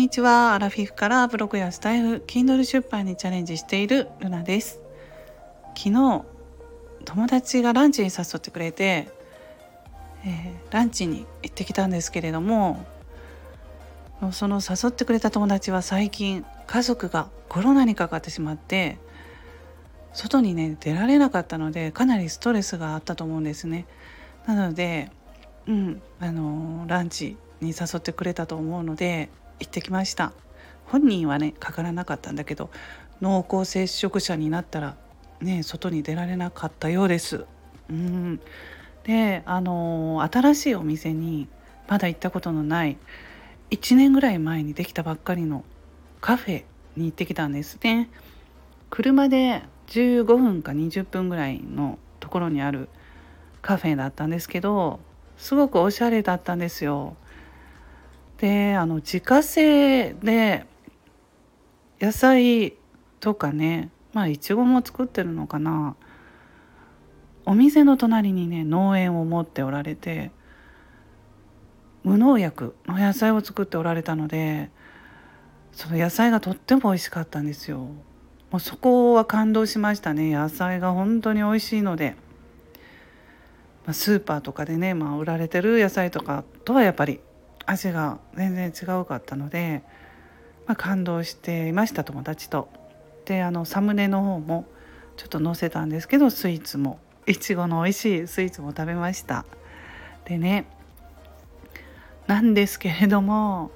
にちは。アラフィフからブログやスタイフ Kindle 出版にチャレンジしているルナです。昨日友達がランチに誘ってくれて、えー、ランチに行ってきたんですけれどもその誘ってくれた友達は最近家族がコロナにかかってしまって外にね出られなかったのでかなりストレスがあったと思うんですね。なのでうんあのー、ランチに誘ってくれたと思うので行ってきました。本人はねかからなかったんだけど濃厚接触者になったらね外に出られなかったようです。うん。であのー、新しいお店にまだ行ったことのない1年ぐらい前にできたばっかりのカフェに行ってきたんですね。車で15分か20分ぐらいのところにあるカフェだったんですけどすごくおしゃれだったんですよ。であの自家製で野菜とかねまあいちごも作ってるのかな。お店の隣にね農園を持っておられて無農薬の野菜を作っておられたのでその野菜がとっても美味しかったんですよ。もうそこは感動しましたね。野菜が本当に美味しいので、まあ、スーパーとかでね、まあ、売られてる野菜とかとはやっぱり味が全然違うかったので、まあ、感動していました友達と。であのサムネの方もちょっと載せたんですけどスイーツもいちごの美味しいスイーツも食べました。でねなんですけれども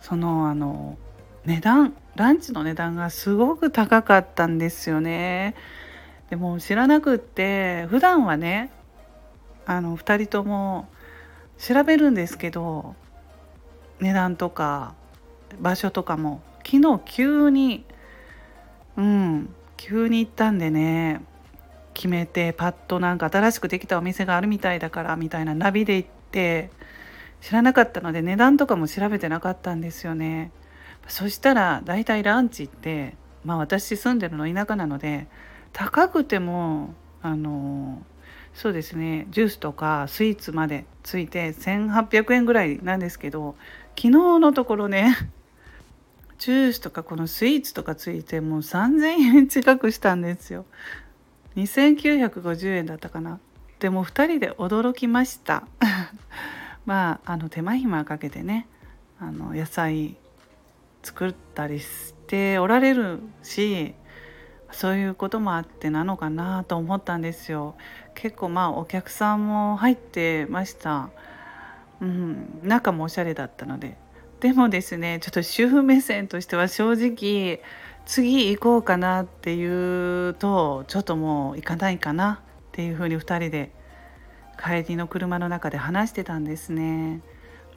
そのあの値段ランチの値段がすごく高かったんですよね。でも知らなくって普段はねあの2人とも調べるんですけど値段とか場所とかも昨日急にうん急に行ったんでね決めてパッとなんか新しくできたお店があるみたいだからみたいなナビで行って知らなかったので値段とかも調べてなかったんですよね。そしたらだいたいランチってまあ私住んでるの田舎なので高くてもあのそうですね。ジュースとかスイーツまでついて1800円ぐらいなんですけど昨日のところね ジュースとかこのスイーツとかついてもう3000円近くしたんですよ。2950円だったかな。でも2人で驚きました。まああの手間暇かけてねあの野菜作ったりしておられるしそういうこともあってなのかなと思ったんですよ。結構まあお客さんも入ってました。うん。中もおしゃれだったので。でもですねちょっと主婦目線としては正直次行こうかなっていうとちょっともう行かないかなっていうふうに2人で帰りの車の中で話してたんですね。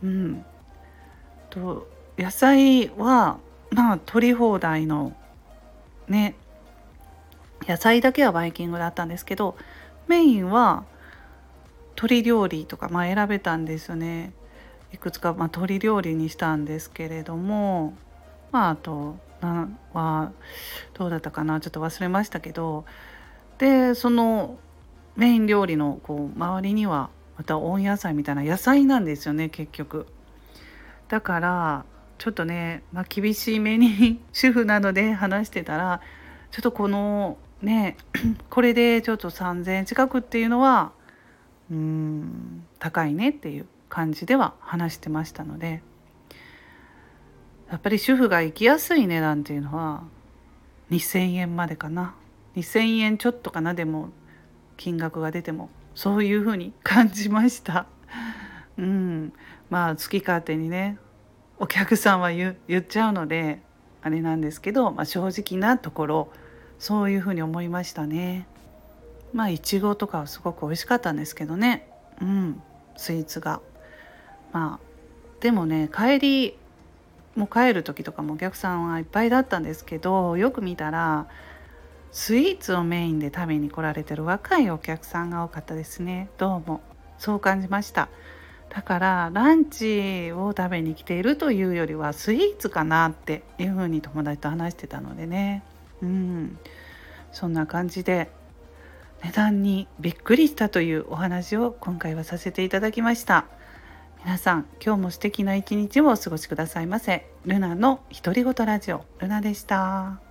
うん、と野菜はまあ取り放題のね野菜だけはバイキングだったんですけどメインは鶏料理とか、まあ、選べたんですよねいくつか、まあ、鶏料理にしたんですけれどもまああとはどうだったかなちょっと忘れましたけどでそのメイン料理のこう周りにはまた温野菜みたいな野菜なんですよね結局。だからちょっとね、まあ、厳しい目に主婦なので話してたらちょっとこのね これでちょっと3,000円近くっていうのはうん高いねっていう感じでは話してましたのでやっぱり主婦が行きやすい値段っていうのは2,000円までかな2,000円ちょっとかなでも金額が出てもそういうふうに感じました。うん、まあ好き勝手にねお客さんは言っちゃうのであれなんですけど、まあ、正直なところそういうふうに思いましたね。まあいちごとかはすごく美味しかったんですけどね。うん。スイーツが。まあでもね帰りもう帰る時とかもお客さんはいっぱいだったんですけどよく見たらスイーツをメインで食べに来られてる若いお客さんが多かったですね。どうも。そう感じました。だからランチを食べに来ているというよりはスイーツかなっていうふうに友達と話してたのでね。うん。そんな感じで値段にびっくりしたというお話を今回はさせていただきました。皆さん今日も素敵な一日をお過ごしくださいませ。ルナの独り言ラジオルナでした。